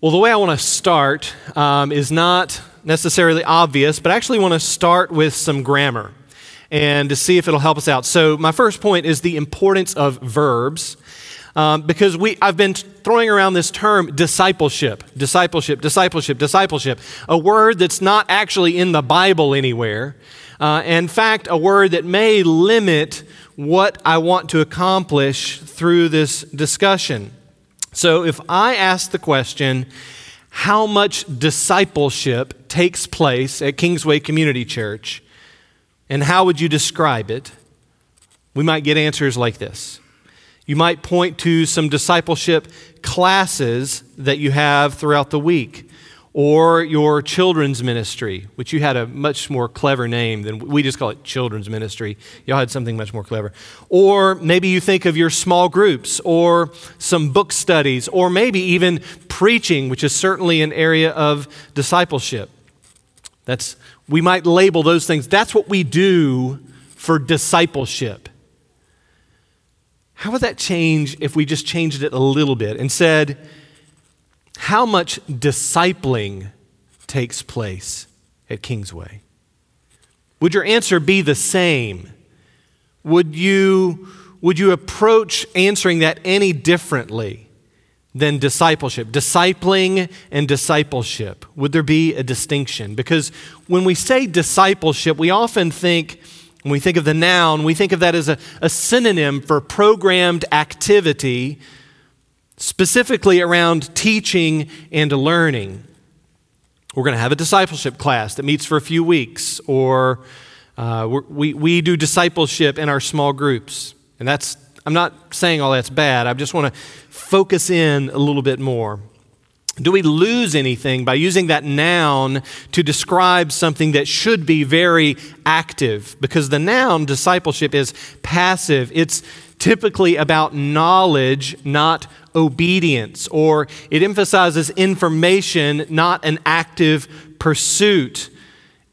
Well, the way I want to start um, is not necessarily obvious, but I actually want to start with some grammar and to see if it'll help us out. So, my first point is the importance of verbs. Um, because we, I've been throwing around this term discipleship, discipleship, discipleship, discipleship, a word that's not actually in the Bible anywhere. Uh, in fact, a word that may limit what I want to accomplish through this discussion. So, if I ask the question, how much discipleship takes place at Kingsway Community Church, and how would you describe it? We might get answers like this. You might point to some discipleship classes that you have throughout the week or your children's ministry, which you had a much more clever name than we just call it children's ministry. Y'all had something much more clever. Or maybe you think of your small groups or some book studies or maybe even preaching, which is certainly an area of discipleship. That's we might label those things. That's what we do for discipleship. How would that change if we just changed it a little bit and said, how much discipling takes place at Kingsway? Would your answer be the same? Would you, would you approach answering that any differently than discipleship? Discipling and discipleship. Would there be a distinction? Because when we say discipleship, we often think, when we think of the noun, we think of that as a, a synonym for programmed activity specifically around teaching and learning. We're going to have a discipleship class that meets for a few weeks, or uh, we, we do discipleship in our small groups. And that's, I'm not saying all that's bad, I just want to focus in a little bit more. Do we lose anything by using that noun to describe something that should be very active? Because the noun discipleship is passive. It's typically about knowledge, not obedience, or it emphasizes information, not an active pursuit.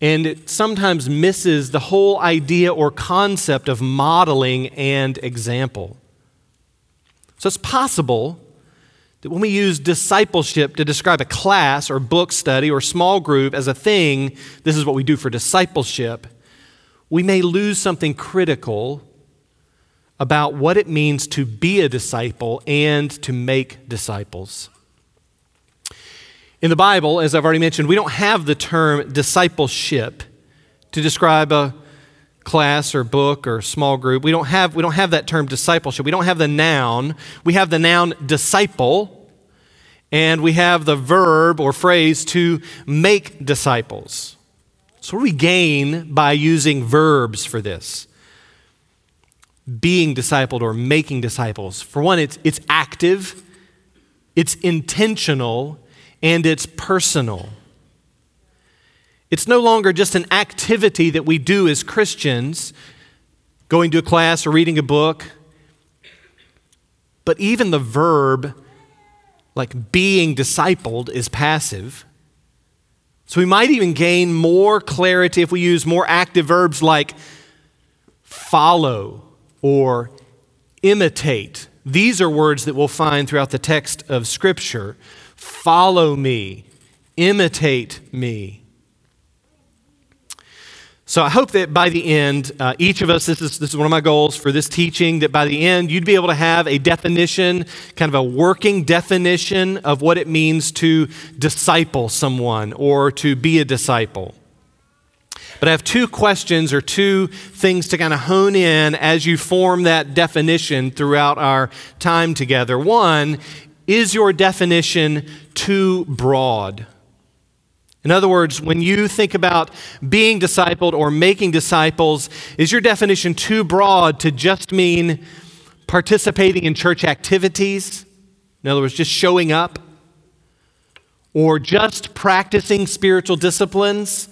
And it sometimes misses the whole idea or concept of modeling and example. So it's possible that when we use discipleship to describe a class or book study or small group as a thing, this is what we do for discipleship, we may lose something critical about what it means to be a disciple and to make disciples. In the Bible, as I've already mentioned, we don't have the term discipleship to describe a class or book or small group. We don't have, we don't have that term discipleship. We don't have the noun. We have the noun disciple, and we have the verb or phrase to make disciples. So, what do we gain by using verbs for this? Being discipled or making disciples. For one, it's, it's active, it's intentional, and it's personal. It's no longer just an activity that we do as Christians, going to a class or reading a book, but even the verb, like being discipled, is passive. So we might even gain more clarity if we use more active verbs like follow or imitate. These are words that we'll find throughout the text of Scripture. Follow me, imitate me. So I hope that by the end, uh, each of us, this is, this is one of my goals for this teaching, that by the end, you'd be able to have a definition, kind of a working definition of what it means to disciple someone or to be a disciple. But I have two questions or two things to kind of hone in as you form that definition throughout our time together. One, is your definition too broad? In other words, when you think about being discipled or making disciples, is your definition too broad to just mean participating in church activities? In other words, just showing up? Or just practicing spiritual disciplines?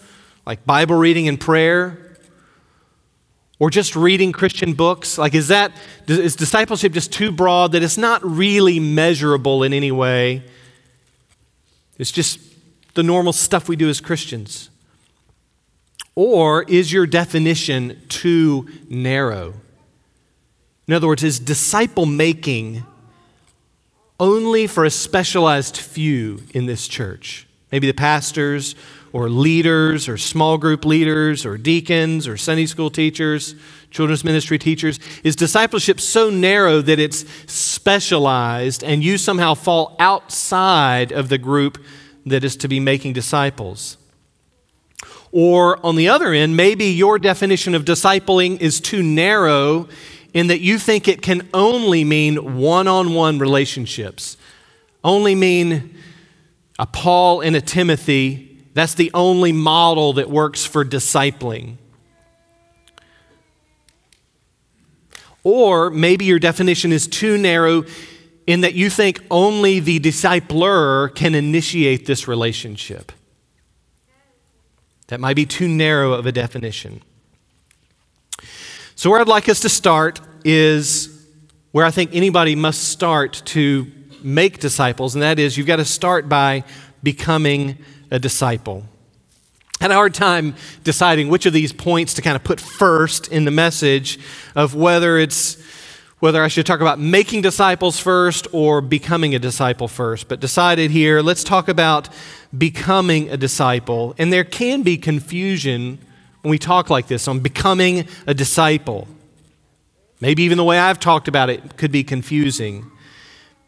Like Bible reading and prayer? Or just reading Christian books? Like, is that, is discipleship just too broad that it's not really measurable in any way? It's just the normal stuff we do as Christians. Or is your definition too narrow? In other words, is disciple making only for a specialized few in this church. Maybe the pastors or leaders or small group leaders or deacons or Sunday school teachers, children's ministry teachers. Is discipleship so narrow that it's specialized and you somehow fall outside of the group that is to be making disciples? Or on the other end, maybe your definition of discipling is too narrow in that you think it can only mean one on one relationships, only mean a Paul and a Timothy. That's the only model that works for discipling. Or maybe your definition is too narrow in that you think only the discipler can initiate this relationship. That might be too narrow of a definition. So, where I'd like us to start is where I think anybody must start to make disciples, and that is you've got to start by becoming a disciple. Had a hard time deciding which of these points to kind of put first in the message of whether it's whether I should talk about making disciples first or becoming a disciple first, but decided here, let's talk about becoming a disciple. And there can be confusion when we talk like this on becoming a disciple. Maybe even the way I've talked about it could be confusing.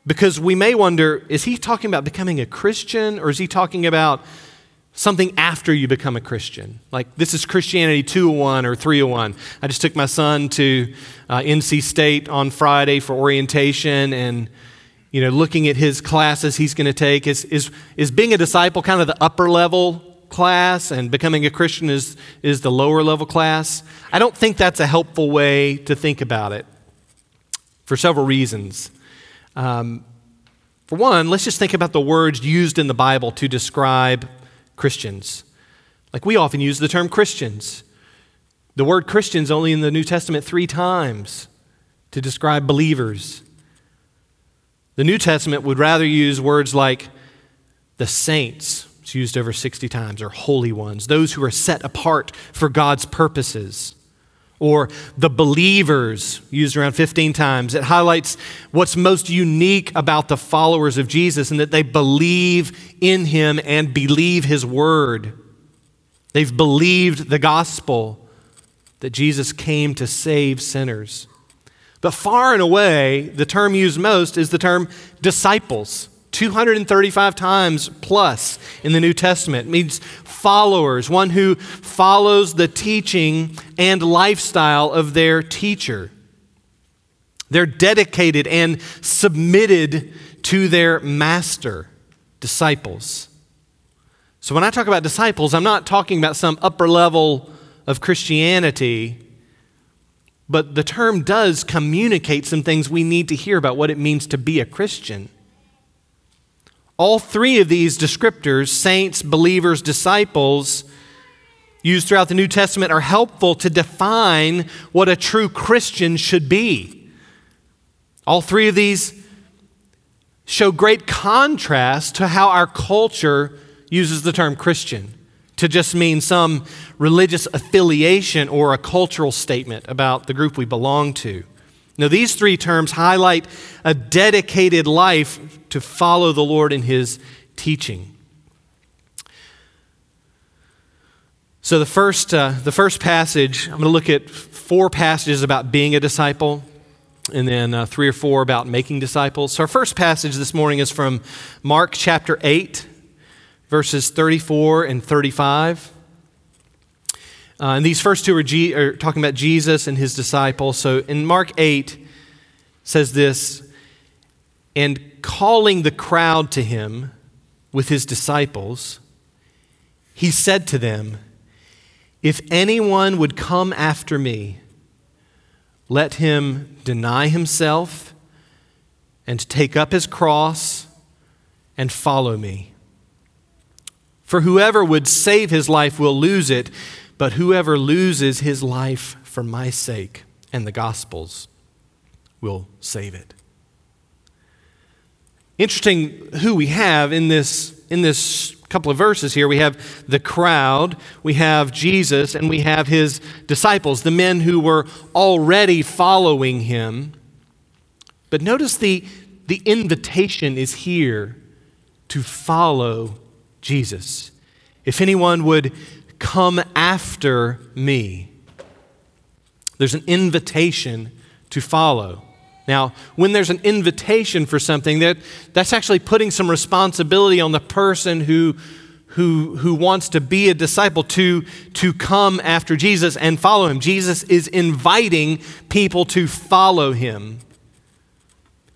Because we may wonder is he talking about becoming a Christian or is he talking about something after you become a Christian. Like this is Christianity 201 or 301. I just took my son to uh, NC State on Friday for orientation and you know looking at his classes he's going to take is, is, is being a disciple kind of the upper level class and becoming a Christian is, is the lower level class. I don't think that's a helpful way to think about it for several reasons. Um, for one, let's just think about the words used in the Bible to describe Christians. Like we often use the term Christians. The word Christians only in the New Testament three times to describe believers. The New Testament would rather use words like the saints, it's used over 60 times, or holy ones, those who are set apart for God's purposes or the believers, used around 15 times. It highlights what's most unique about the followers of Jesus and that they believe in him and believe his word. They've believed the gospel that Jesus came to save sinners. But far and away, the term used most is the term disciples. 235 times plus in the New Testament. It means followers, one who follows the teaching and lifestyle of their teacher. They're dedicated and submitted to their master, disciples. So when I talk about disciples, I'm not talking about some upper level of Christianity, but the term does communicate some things we need to hear about what it means to be a Christian. All three of these descriptors, saints, believers, disciples, used throughout the New Testament, are helpful to define what a true Christian should be. All three of these show great contrast to how our culture uses the term Christian to just mean some religious affiliation or a cultural statement about the group we belong to. Now, these three terms highlight a dedicated life to follow the Lord in his teaching. So, the first, uh, the first passage, I'm going to look at four passages about being a disciple, and then uh, three or four about making disciples. So, our first passage this morning is from Mark chapter 8, verses 34 and 35. Uh, and these first two are, G- are talking about Jesus and his disciples. So in Mark 8 says this, and calling the crowd to him with his disciples, he said to them, If anyone would come after me, let him deny himself and take up his cross and follow me. For whoever would save his life will lose it but whoever loses his life for my sake and the gospel's will save it. Interesting who we have in this, in this couple of verses here. We have the crowd, we have Jesus, and we have his disciples, the men who were already following him. But notice the, the invitation is here to follow Jesus. If anyone would come after me, there's an invitation to follow. Now, when there's an invitation for something, that, that's actually putting some responsibility on the person who, who, who wants to be a disciple to, to come after Jesus and follow him. Jesus is inviting people to follow him.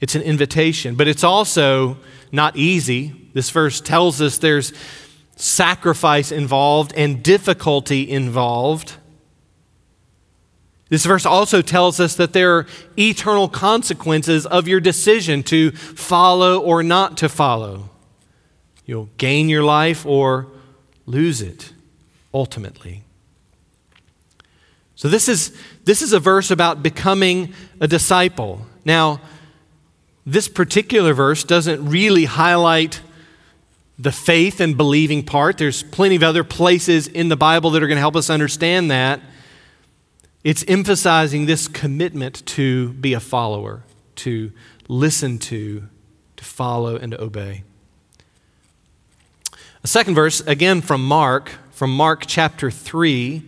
It's an invitation, but it's also not easy. This verse tells us there's sacrifice involved and difficulty involved. This verse also tells us that there are eternal consequences of your decision to follow or not to follow. You'll gain your life or lose it ultimately. So, this is, this is a verse about becoming a disciple. Now, this particular verse doesn't really highlight the faith and believing part. There's plenty of other places in the Bible that are going to help us understand that. It's emphasizing this commitment to be a follower, to listen to, to follow, and to obey. A second verse, again from Mark, from Mark chapter 3,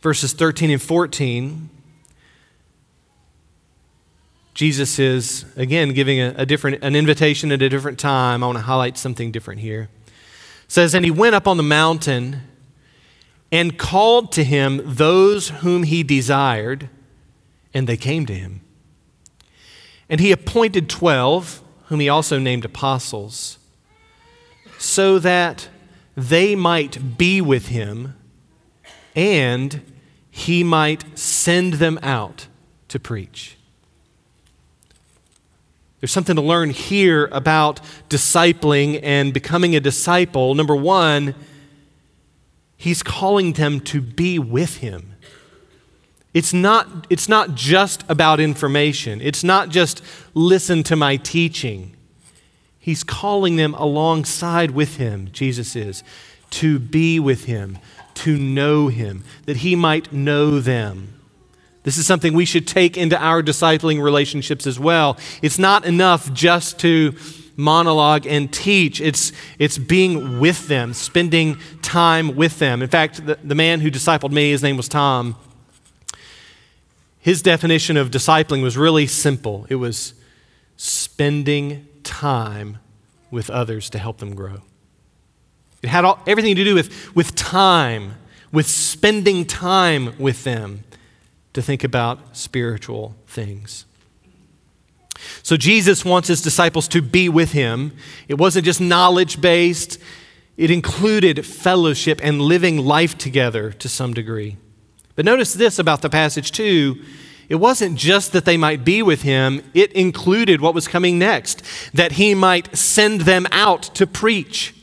verses 13 and 14. Jesus is, again, giving a, a, different, an invitation at a different time. I want to highlight something different here. It says, And he went up on the mountain and called to him those whom he desired, and they came to him. And he appointed twelve, whom he also named apostles, so that they might be with him and he might send them out to preach. There's something to learn here about discipling and becoming a disciple. Number one, He's calling them to be with him. It's not, it's not just about information, it's not just listen to my teaching. He's calling them alongside with him, Jesus is, to be with him, to know him, that he might know them. This is something we should take into our discipling relationships as well. It's not enough just to monologue and teach. It's, it's being with them, spending time with them. In fact, the, the man who discipled me, his name was Tom, his definition of discipling was really simple it was spending time with others to help them grow. It had all, everything to do with, with time, with spending time with them to think about spiritual things. So Jesus wants his disciples to be with him. It wasn't just knowledge based, it included fellowship and living life together to some degree. But notice this about the passage, too. It wasn't just that they might be with him, it included what was coming next that he might send them out to preach.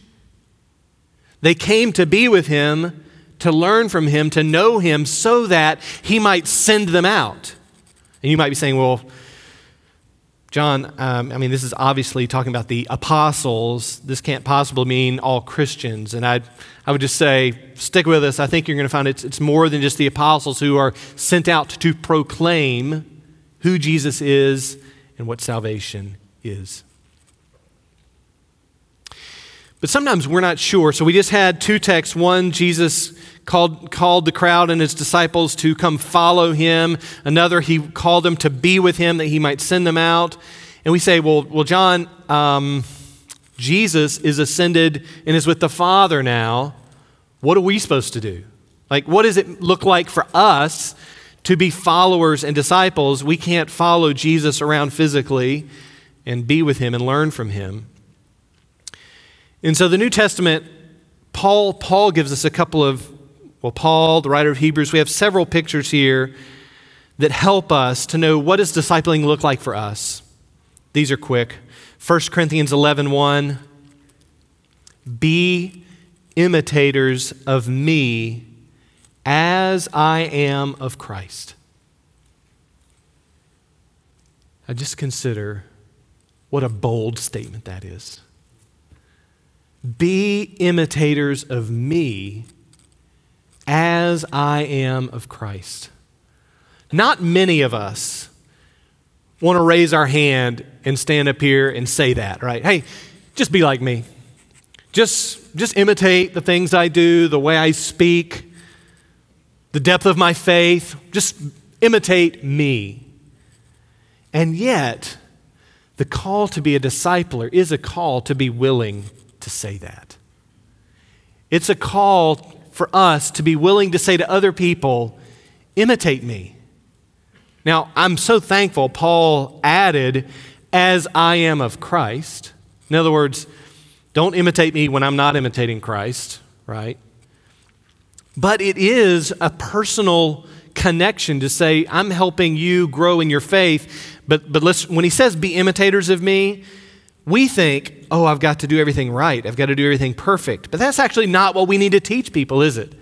They came to be with him, to learn from him, to know him, so that he might send them out. And you might be saying, well, John, um, I mean, this is obviously talking about the apostles. This can't possibly mean all Christians. And I'd, I would just say, stick with us. I think you're going to find it's, it's more than just the apostles who are sent out to proclaim who Jesus is and what salvation is. But sometimes we're not sure. So we just had two texts. One, Jesus called, called the crowd and his disciples to come follow him. Another, he called them to be with him that he might send them out. And we say, well, well John, um, Jesus is ascended and is with the Father now. What are we supposed to do? Like, what does it look like for us to be followers and disciples? We can't follow Jesus around physically and be with him and learn from him. And so the New Testament, Paul, Paul gives us a couple of well, Paul, the writer of Hebrews, we have several pictures here that help us to know what does discipling look like for us. These are quick. 1 Corinthians 11 1. Be imitators of me as I am of Christ. I just consider what a bold statement that is. Be imitators of me as I am of Christ. Not many of us want to raise our hand and stand up here and say that, right? Hey, just be like me. Just, just imitate the things I do, the way I speak, the depth of my faith. Just imitate me. And yet, the call to be a discipler is a call to be willing to say that. It's a call for us to be willing to say to other people, imitate me. Now, I'm so thankful Paul added, as I am of Christ. In other words, don't imitate me when I'm not imitating Christ, right? But it is a personal connection to say, I'm helping you grow in your faith. But, but let's, when he says, be imitators of me, we think, oh, I've got to do everything right. I've got to do everything perfect. But that's actually not what we need to teach people, is it?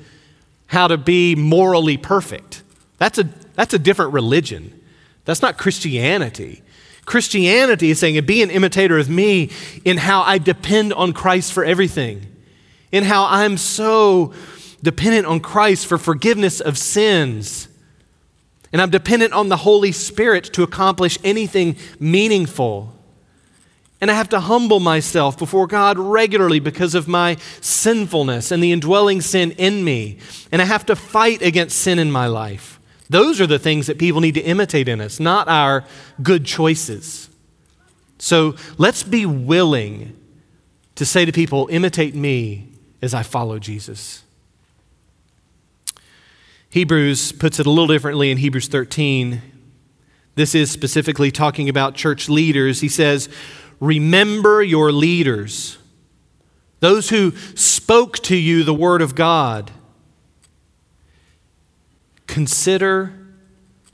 How to be morally perfect. That's a, that's a different religion. That's not Christianity. Christianity is saying, be an imitator of me in how I depend on Christ for everything, in how I'm so dependent on Christ for forgiveness of sins. And I'm dependent on the Holy Spirit to accomplish anything meaningful. And I have to humble myself before God regularly because of my sinfulness and the indwelling sin in me. And I have to fight against sin in my life. Those are the things that people need to imitate in us, not our good choices. So let's be willing to say to people, imitate me as I follow Jesus. Hebrews puts it a little differently in Hebrews 13. This is specifically talking about church leaders. He says, Remember your leaders, those who spoke to you the word of God. Consider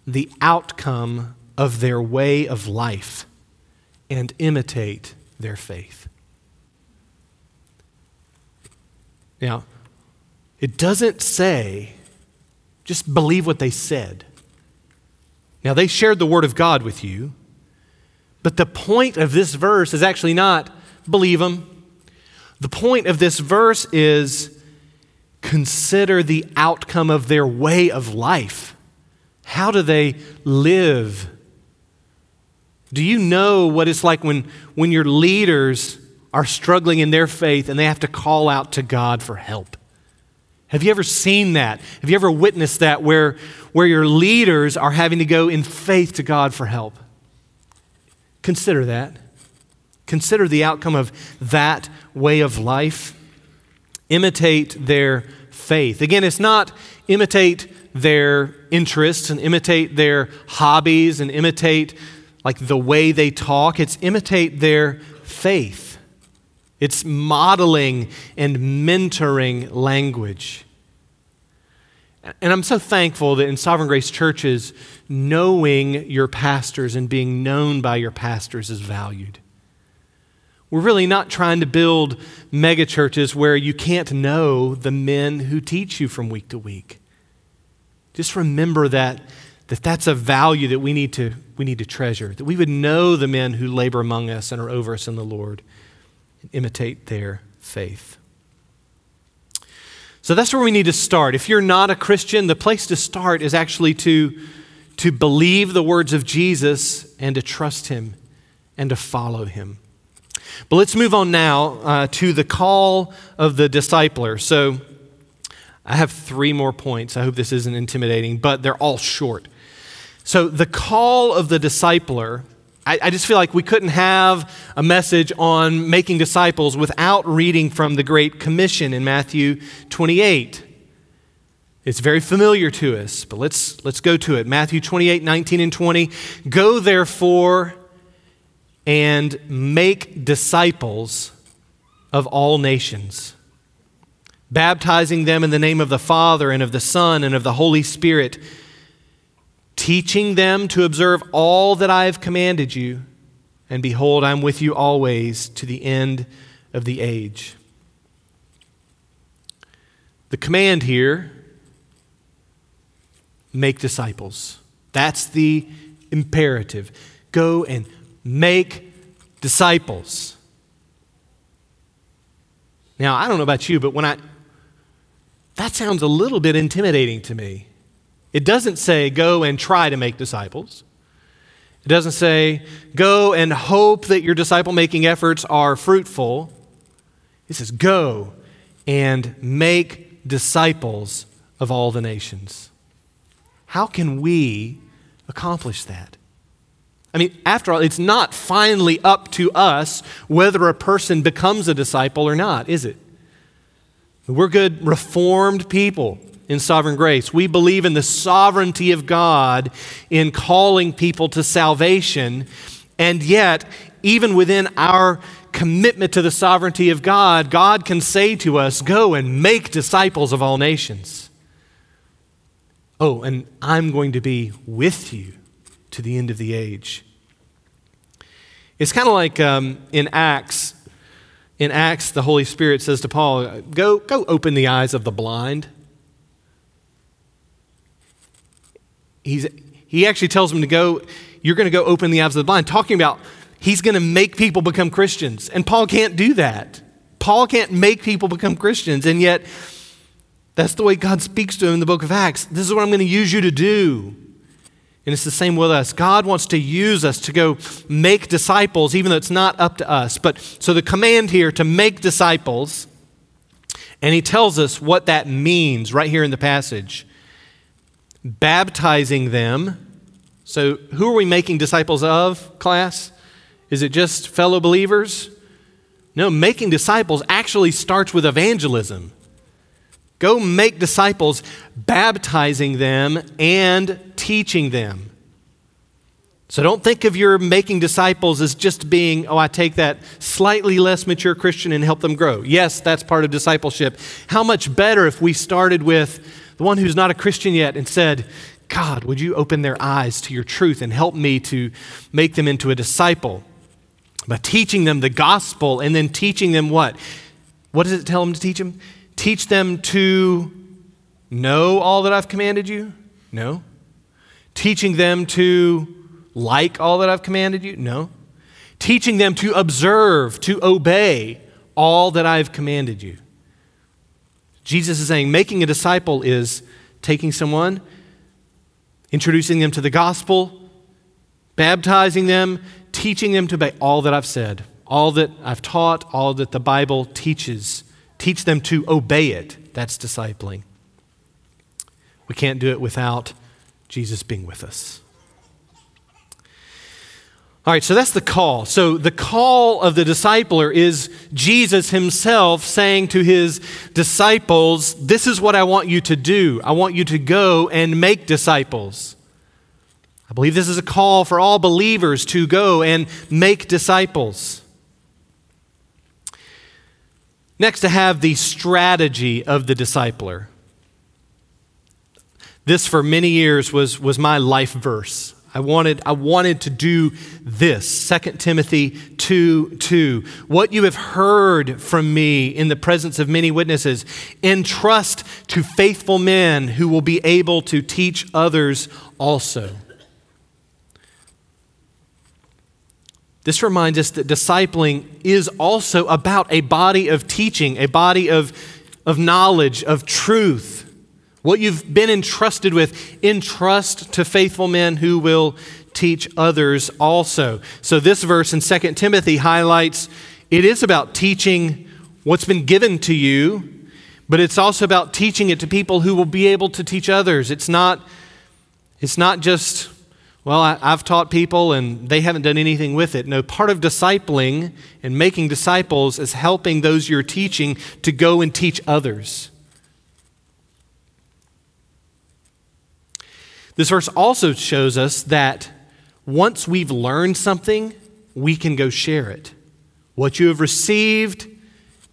the outcome of their way of life and imitate their faith. Now, it doesn't say just believe what they said. Now, they shared the Word of God with you. But the point of this verse is actually not believe them. The point of this verse is consider the outcome of their way of life. How do they live? Do you know what it's like when, when your leaders are struggling in their faith and they have to call out to God for help? Have you ever seen that? Have you ever witnessed that where, where your leaders are having to go in faith to God for help? Consider that. Consider the outcome of that way of life. Imitate their faith. Again, it's not imitate their interests and imitate their hobbies and imitate like the way they talk. It's imitate their faith. It's modeling and mentoring language. And I'm so thankful that in Sovereign Grace churches, knowing your pastors and being known by your pastors is valued. We're really not trying to build megachurches where you can't know the men who teach you from week to week. Just remember that, that that's a value that we need, to, we need to treasure, that we would know the men who labor among us and are over us in the Lord and imitate their faith. So that's where we need to start. If you're not a Christian, the place to start is actually to, to believe the words of Jesus and to trust him and to follow him. But let's move on now uh, to the call of the discipler. So I have three more points. I hope this isn't intimidating, but they're all short. So the call of the discipler I, I, just feel like we couldn't have a message on making disciples without reading from the Great Commission in Matthew 28. It's very familiar to us, but let's, let's go to it. Matthew 28, 19 and 20. Go therefore and make disciples of all nations, baptizing them in the name of the Father and of the Son and of the Holy Spirit teaching them to observe all that I have commanded you. And behold, I'm with you always to the end of the age. The command here make disciples. That's the imperative. Go and make disciples. Now, I don't know about you, but when I that sounds a little bit intimidating to me. It doesn't say go and try to make disciples. It doesn't say, go and hope that your disciple making efforts are fruitful. It says, go and make disciples of all the nations. How can we accomplish that? I mean, after all, it's not finally up to us whether a person becomes a disciple or not, is it? We're good, reformed people in sovereign grace. We believe in the sovereignty of God in calling people to salvation. And yet, even within our commitment to the sovereignty of God, God can say to us, Go and make disciples of all nations. Oh, and I'm going to be with you to the end of the age. It's kind of like um, in Acts. In Acts, the Holy Spirit says to Paul, Go, go open the eyes of the blind. He's, he actually tells him to go, You're going to go open the eyes of the blind, talking about he's going to make people become Christians. And Paul can't do that. Paul can't make people become Christians. And yet, that's the way God speaks to him in the book of Acts. This is what I'm going to use you to do. And it's the same with us. God wants to use us to go make disciples, even though it's not up to us. But so the command here to make disciples, and he tells us what that means right here in the passage baptizing them. So, who are we making disciples of, class? Is it just fellow believers? No, making disciples actually starts with evangelism. Go make disciples, baptizing them and teaching them. So don't think of your making disciples as just being, oh, I take that slightly less mature Christian and help them grow. Yes, that's part of discipleship. How much better if we started with the one who's not a Christian yet and said, God, would you open their eyes to your truth and help me to make them into a disciple? By teaching them the gospel and then teaching them what? What does it tell them to teach them? Teach them to know all that I've commanded you? No. Teaching them to like all that I've commanded you? No. Teaching them to observe, to obey all that I've commanded you. Jesus is saying making a disciple is taking someone, introducing them to the gospel, baptizing them, teaching them to obey all that I've said, all that I've taught, all that the Bible teaches. Teach them to obey it. That's discipling. We can't do it without Jesus being with us. All right, so that's the call. So the call of the discipler is Jesus himself saying to his disciples, This is what I want you to do. I want you to go and make disciples. I believe this is a call for all believers to go and make disciples. Next, to have the strategy of the discipler. This, for many years, was, was my life verse. I wanted, I wanted to do this. 2 Timothy 2 2. What you have heard from me in the presence of many witnesses, entrust to faithful men who will be able to teach others also. This reminds us that discipling is also about a body of teaching, a body of, of knowledge, of truth. What you've been entrusted with, entrust to faithful men who will teach others also. So, this verse in 2 Timothy highlights it is about teaching what's been given to you, but it's also about teaching it to people who will be able to teach others. It's not, it's not just, well, I, have taught people and they haven't done anything with it. No, part of discipling and making disciples is helping those you're teaching to go and teach others. This verse also shows us that once we've learned something, we can go share it. What you have received,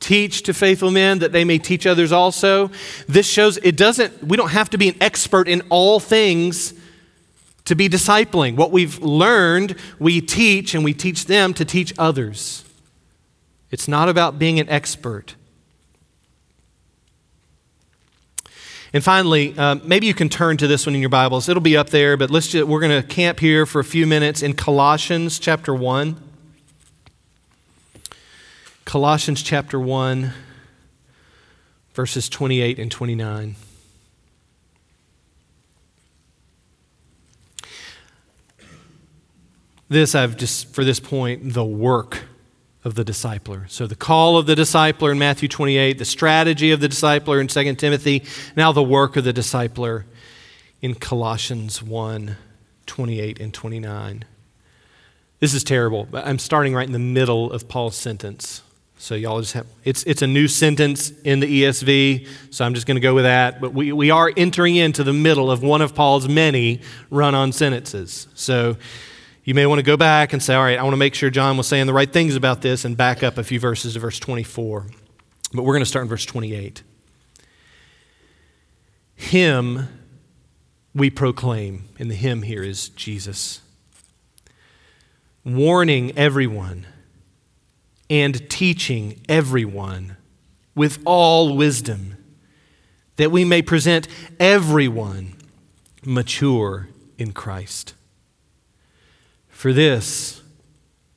teach to faithful men that they may teach others also. This shows it doesn't, we don't have to be an expert in all things to be discipling. What we've learned, we teach, and we teach them to teach others. It's not about being an expert. And finally, uh, maybe you can turn to this one in your Bibles. It'll be up there, but let's just, we're going to camp here for a few minutes in Colossians chapter 1. Colossians chapter 1, verses 28 and 29. this I've just, for this point, the work of the discipler. So the call of the discipler in Matthew 28, the strategy of the discipler in 2 Timothy, now the work of the discipler in Colossians 1 28 and 29. This is terrible. I'm starting right in the middle of Paul's sentence. So y'all just have it's it's a new sentence in the ESV, so I'm just going to go with that. But we, we are entering into the middle of one of Paul's many run-on sentences. So you may want to go back and say, all right, I want to make sure John was saying the right things about this and back up a few verses to verse 24. But we're going to start in verse 28. Him we proclaim, and the him here is Jesus, warning everyone and teaching everyone with all wisdom, that we may present everyone mature in Christ. For this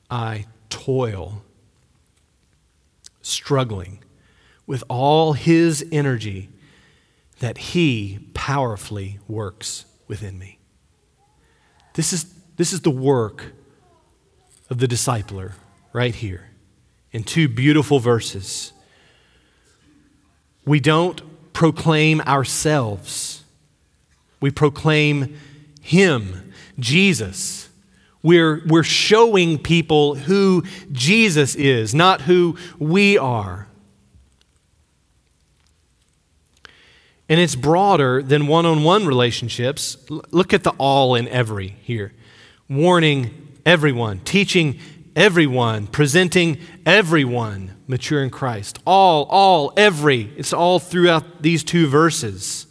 I toil, struggling with all his energy that he powerfully works within me. This is, this is the work of the discipler right here in two beautiful verses. We don't proclaim ourselves, we proclaim Him, Jesus. We're, we're showing people who Jesus is, not who we are. And it's broader than one on one relationships. Look at the all and every here. Warning everyone, teaching everyone, presenting everyone mature in Christ. All, all, every. It's all throughout these two verses.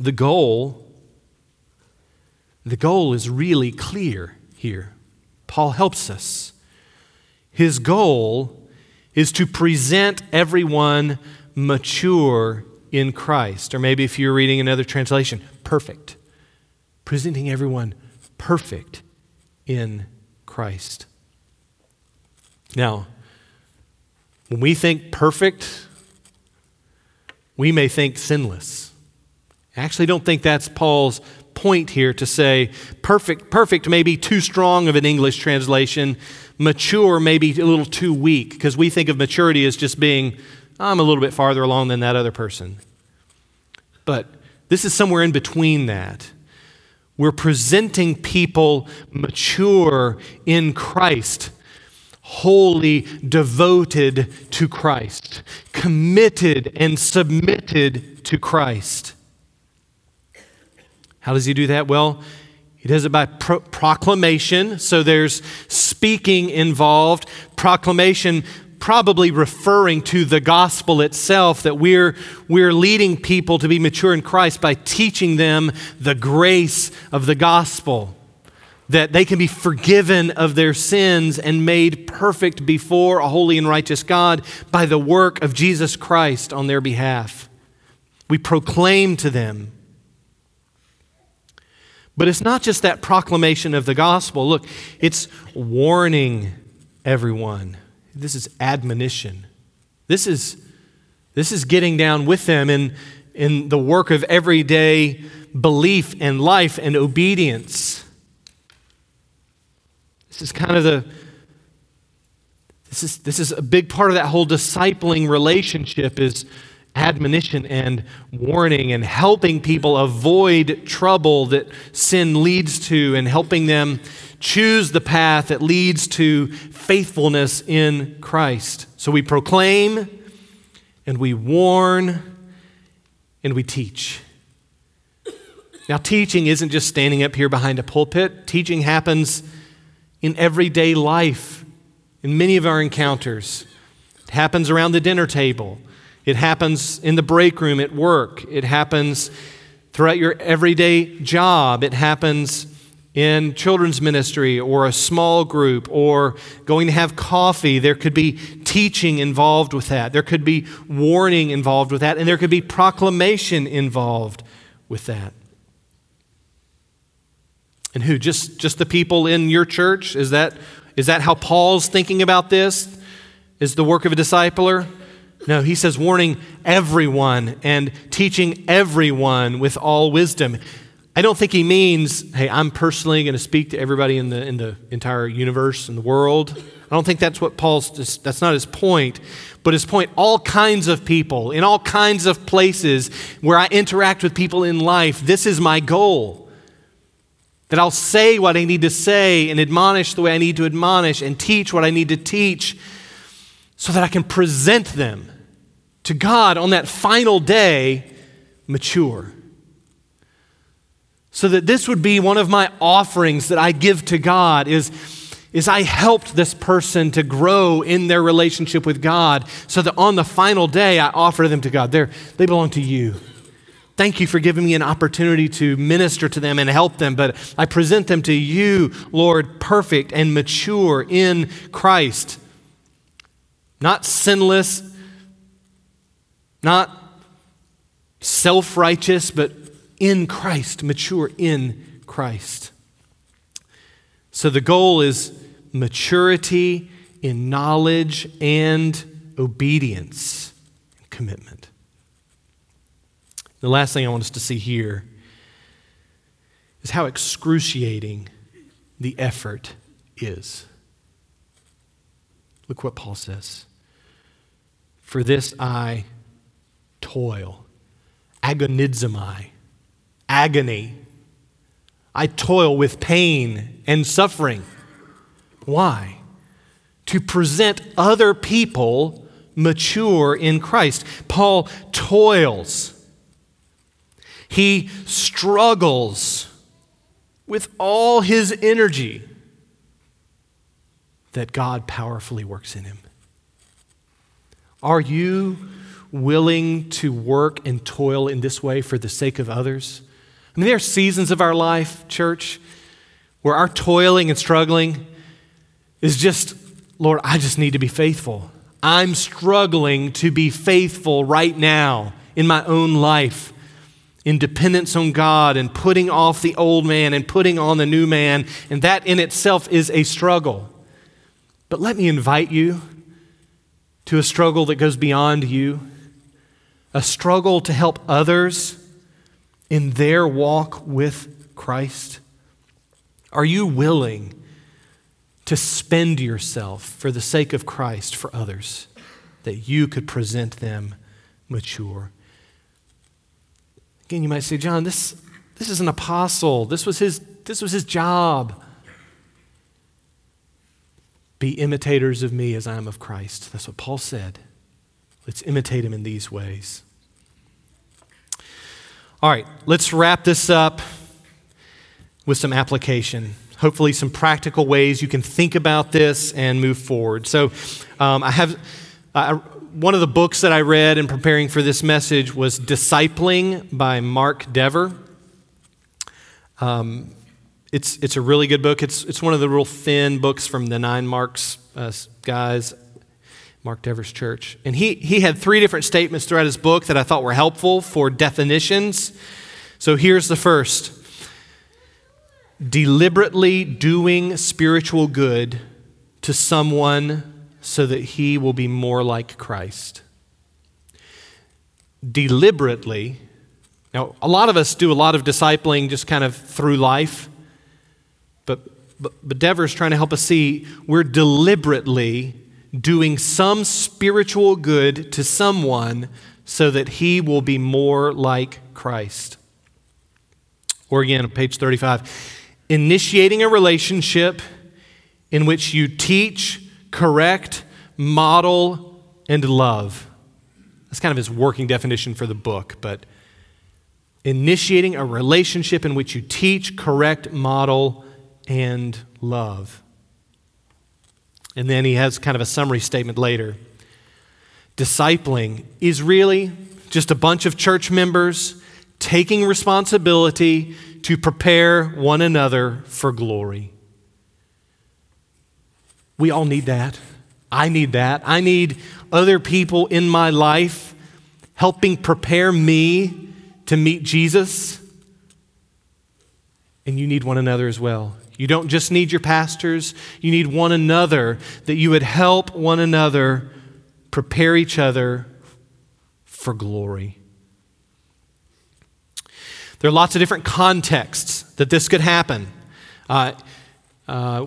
The goal the goal is really clear here. Paul helps us. His goal is to present everyone mature in Christ. Or maybe if you're reading another translation, perfect. Presenting everyone perfect in Christ. Now, when we think perfect, we may think sinless. I actually don't think that's Paul's point here to say perfect perfect may be too strong of an english translation mature may be a little too weak because we think of maturity as just being i'm a little bit farther along than that other person but this is somewhere in between that we're presenting people mature in Christ, wholly devoted to Christ, committed and submitted to Christ. How does he do that? Well, he does it by pro- proclamation. So there's speaking involved. Proclamation probably referring to the gospel itself, that we're, we're leading people to be mature in Christ by teaching them the grace of the gospel, that they can be forgiven of their sins and made perfect before a holy and righteous God by the work of Jesus Christ on their behalf. We proclaim to them. But it's not just that proclamation of the gospel. Look, it's warning everyone this is admonition. This is, this is getting down with them in, in the work of everyday belief and life and obedience. This is kind of the this is, this is a big part of that whole discipling relationship is admonition and warning and helping people avoid trouble that sin leads to and helping them choose the path that leads to faithfulness in Christ. So we proclaim and we warn and we teach. Now, teaching isn't just standing up here behind a pulpit, teaching happens in everyday life, in many of our encounters. It happens around the dinner table, it happens in the break room at work, it happens throughout your everyday job, it happens in children's ministry or a small group or going to have coffee. There could be teaching involved with that. There could be warning involved with that. And there could be proclamation involved with that. And who? Just, just the people in your church? Is that, is that how Paul's thinking about this? Is the work of a discipler? No, he says warning everyone and teaching everyone with all wisdom I don't think he means, hey, I'm personally going to speak to everybody in the, in the entire universe and the world. I don't think that's what Paul's, that's not his point. But his point, all kinds of people, in all kinds of places where I interact with people in life, this is my goal. That I'll say what I need to say and admonish the way I need to admonish and teach what I need to teach so that I can present them to God on that final day mature. So that this would be one of my offerings that I give to God is, is I helped this person to grow in their relationship with God so that on the final day I offer them to God. They're, they belong to you. Thank you for giving me an opportunity to minister to them and help them, but I present them to you, Lord, perfect and mature in Christ. Not sinless, not self righteous, but in Christ, mature in Christ. So the goal is maturity in knowledge and obedience, and commitment. The last thing I want us to see here is how excruciating the effort is. Look what Paul says. For this I toil, agonizomai, agony. I toil with pain and suffering. Why? To present other people mature in Christ. Paul toils. He struggles with all his energy that God powerfully works in him. Are you willing to work and toil in this way for the sake of others? I mean, there are seasons of our life, church, where our toiling and struggling is just, Lord, I just need to be faithful. I'm struggling to be faithful right now in my own life, in dependence on God and putting off the old man and putting on the new man. And that in itself is a struggle. But let me invite you to a struggle that goes beyond you, a struggle to help others in their walk with Christ? Are you willing to spend yourself for the sake of Christ for others that you could present them mature? Again, you might say, John, this, this is an apostle. This was his, this was his job. Be imitators of me as I am of Christ. That's what Paul said. Let's imitate him in these ways. All right, let's wrap this up with some application. Hopefully, some practical ways you can think about this and move forward. So, um, I have uh, one of the books that I read in preparing for this message was Discipling by Mark Dever. Um, it's, it's a really good book. It's, it's one of the real thin books from the Nine Marks uh, guys. Mark Dever's church. And he, he had three different statements throughout his book that I thought were helpful for definitions. So here's the first deliberately doing spiritual good to someone so that he will be more like Christ. Deliberately, now, a lot of us do a lot of discipling just kind of through life, but, but, Dever's trying to help us see we're deliberately doing some spiritual good to someone so that he will be more like Christ. Or again, page 35, initiating a relationship in which you teach, correct, model, and love. That's kind of his working definition for the book, but initiating a relationship in which you teach, correct, model, and love. And then he has kind of a summary statement later. Discipling is really just a bunch of church members taking responsibility to prepare one another for glory. We all need that. I need that. I need other people in my life helping prepare me to meet Jesus. And you need one another as well. You don't just need your pastors, you need one another, that you would help one another prepare each other for glory. There are lots of different contexts that this could happen. Uh, uh,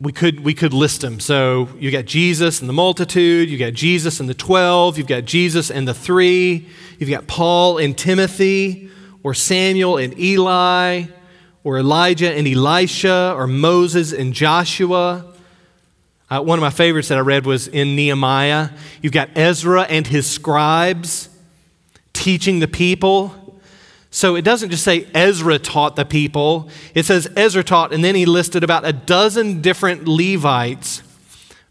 we could, we could list them. So you got Jesus and the multitude, you got Jesus and the 12, you've got Jesus and the three, you've got Paul and Timothy, or Samuel and Eli, or Elijah and Elisha, or Moses and Joshua. Uh, one of my favorites that I read was in Nehemiah. You've got Ezra and his scribes teaching the people. So it doesn't just say Ezra taught the people, it says Ezra taught, and then he listed about a dozen different Levites,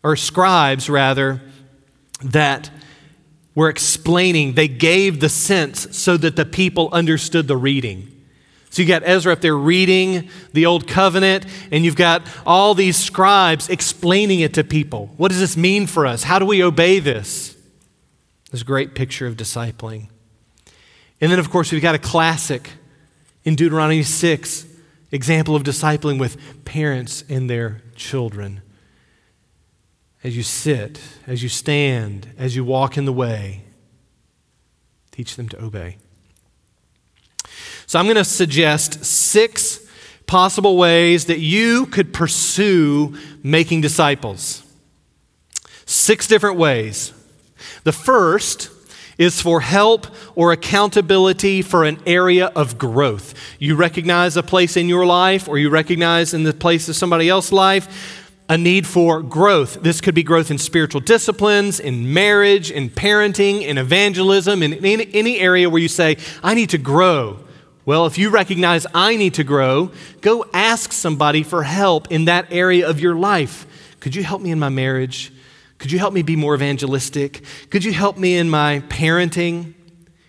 or scribes rather, that were explaining. They gave the sense so that the people understood the reading. So you got Ezra up there reading the Old Covenant, and you've got all these scribes explaining it to people. What does this mean for us? How do we obey this? This great picture of discipling. And then, of course, we've got a classic in Deuteronomy 6 example of discipling with parents and their children. As you sit, as you stand, as you walk in the way, teach them to obey. So, I'm going to suggest six possible ways that you could pursue making disciples. Six different ways. The first is for help or accountability for an area of growth. You recognize a place in your life, or you recognize in the place of somebody else's life, a need for growth. This could be growth in spiritual disciplines, in marriage, in parenting, in evangelism, in any, any area where you say, I need to grow. Well, if you recognize I need to grow, go ask somebody for help in that area of your life. Could you help me in my marriage? Could you help me be more evangelistic? Could you help me in my parenting?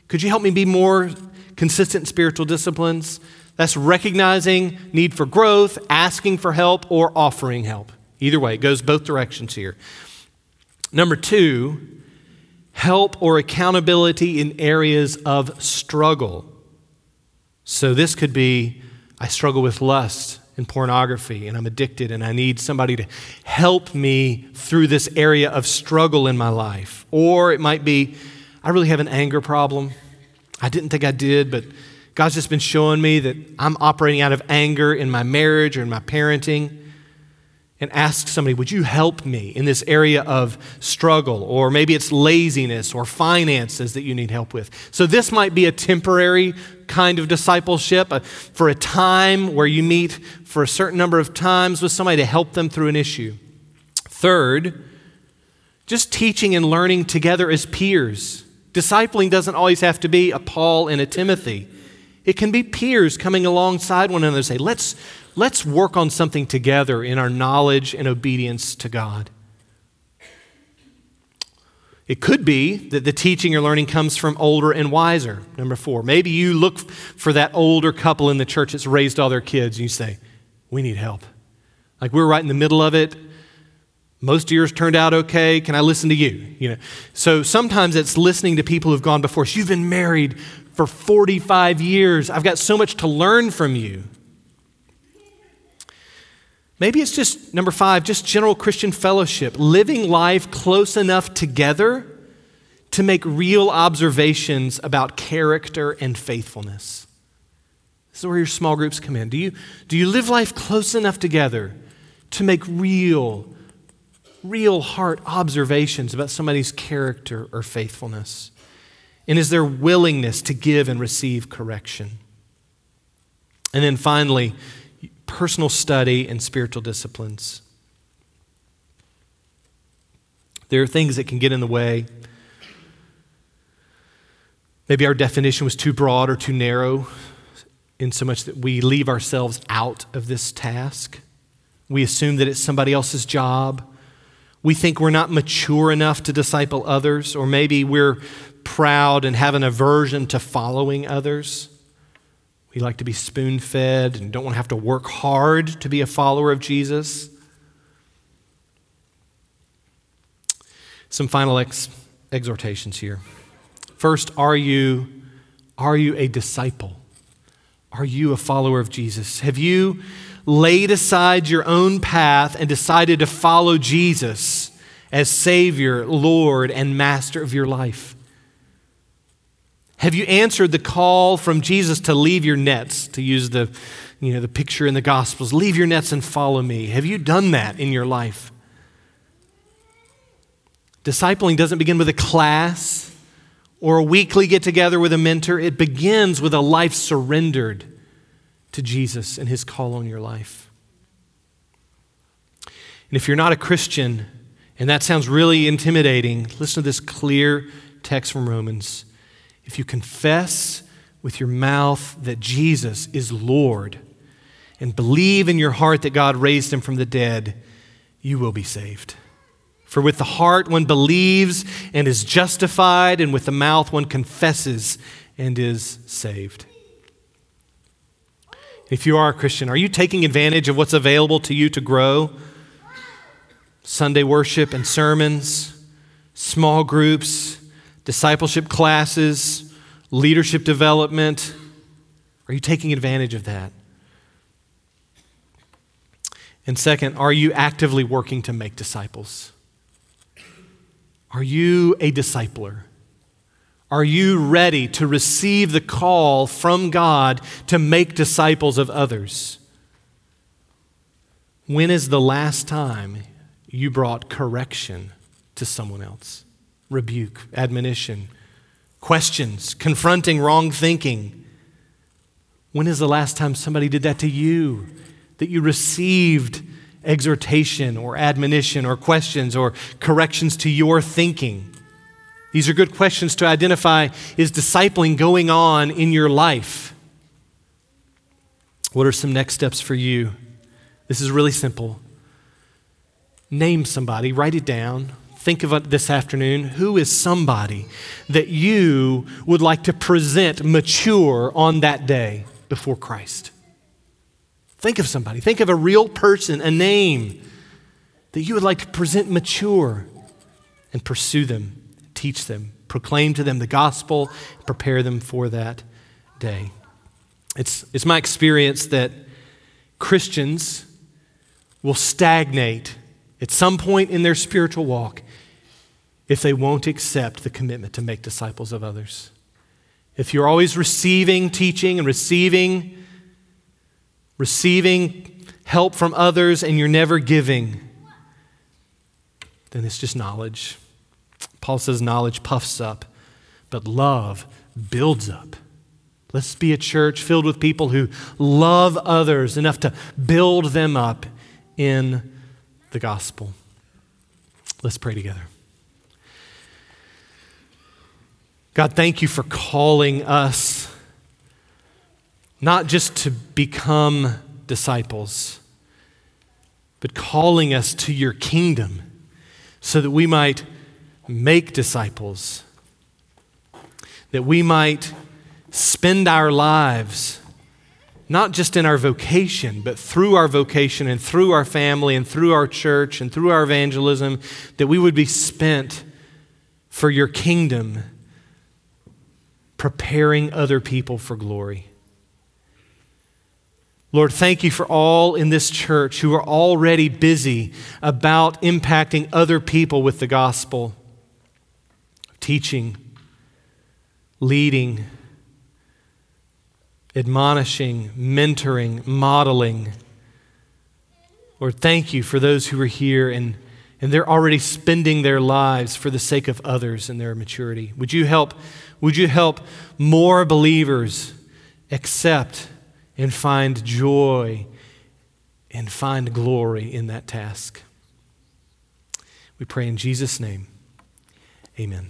Could you help me be more consistent in spiritual disciplines? That's recognizing need for growth, asking for help, or offering help. Either way, it goes both directions here. Number two, help or accountability in areas of struggle. So this could be I struggle with lust and pornography and I'm addicted and I need somebody to help me through this area of struggle in my life. Or it might be, I really have an anger problem. I didn't think I did, but God's just been showing me that I'm operating out of anger in my marriage or in my parenting and ask somebody, Would you help me in this area of struggle? Or maybe it's laziness or finances that you need help with. So, this might be a temporary kind of discipleship uh, for a time where you meet for a certain number of times with somebody to help them through an issue. Third, just teaching and learning together as peers. Discipling doesn't always have to be a Paul and a Timothy. It can be peers coming alongside one another and say, let's, let's work on something together in our knowledge and obedience to God. It could be that the teaching or learning comes from older and wiser. Number four, maybe you look for that older couple in the church that's raised all their kids and you say, We need help. Like we're right in the middle of it. Most of yours turned out okay. Can I listen to you? You know. So sometimes it's listening to people who've gone before us. You've been married for 45 years. I've got so much to learn from you. Maybe it's just number five, just general Christian fellowship, living life close enough together to make real observations about character and faithfulness. This is where your small groups come in. Do you, do you live life close enough together to make real, real heart observations about somebody's character or faithfulness? And is there willingness to give and receive correction? And then finally, personal study and spiritual disciplines. There are things that can get in the way. Maybe our definition was too broad or too narrow, in so much that we leave ourselves out of this task. We assume that it's somebody else's job. We think we're not mature enough to disciple others, or maybe we're proud and have an aversion to following others. We like to be spoon fed and don't want to have to work hard to be a follower of Jesus. Some final ex- exhortations here. First, are you, are you a disciple? Are you a follower of Jesus? Have you laid aside your own path and decided to follow Jesus as Savior, Lord, and Master of your life? Have you answered the call from Jesus to leave your nets, to use the, you know, the picture in the Gospels? Leave your nets and follow me. Have you done that in your life? Discipling doesn't begin with a class or a weekly get together with a mentor, it begins with a life surrendered to Jesus and his call on your life. And if you're not a Christian, and that sounds really intimidating, listen to this clear text from Romans. If you confess with your mouth that Jesus is Lord and believe in your heart that God raised him from the dead, you will be saved. For with the heart one believes and is justified, and with the mouth one confesses and is saved. If you are a Christian, are you taking advantage of what's available to you to grow? Sunday worship and sermons, small groups, discipleship classes, leadership development. Are you taking advantage of that? And second, are you actively working to make disciples? Are you a discipler? Are you ready to receive the call from God to make disciples of others? When is the last time you brought correction to someone else? Rebuke, admonition, questions, confronting wrong thinking. When is the last time somebody did that to you? That you received exhortation or admonition or questions or corrections to your thinking? These are good questions to identify is discipling going on in your life? What are some next steps for you? This is really simple. Name somebody, write it down. Think of this afternoon. Who is somebody that you would like to present mature on that day before Christ? Think of somebody. Think of a real person, a name that you would like to present mature and pursue them, teach them, proclaim to them the gospel, prepare them for that day. It's, it's my experience that Christians will stagnate at some point in their spiritual walk if they won't accept the commitment to make disciples of others. If you're always receiving teaching and receiving receiving help from others and you're never giving, then it's just knowledge. Paul says knowledge puffs up, but love builds up. Let's be a church filled with people who love others enough to build them up in the gospel. Let's pray together. God, thank you for calling us not just to become disciples, but calling us to your kingdom so that we might make disciples, that we might spend our lives not just in our vocation, but through our vocation and through our family and through our church and through our evangelism, that we would be spent for your kingdom, preparing other people for glory. Lord, thank you for all in this church who are already busy about impacting other people with the gospel, teaching, leading, admonishing, mentoring, modeling. Lord, thank you for those who are here and, and they're already spending their lives for the sake of others in their maturity. Would you help, would you help more believers accept? and find joy and find glory in that task. We pray in Jesus' name. Amen.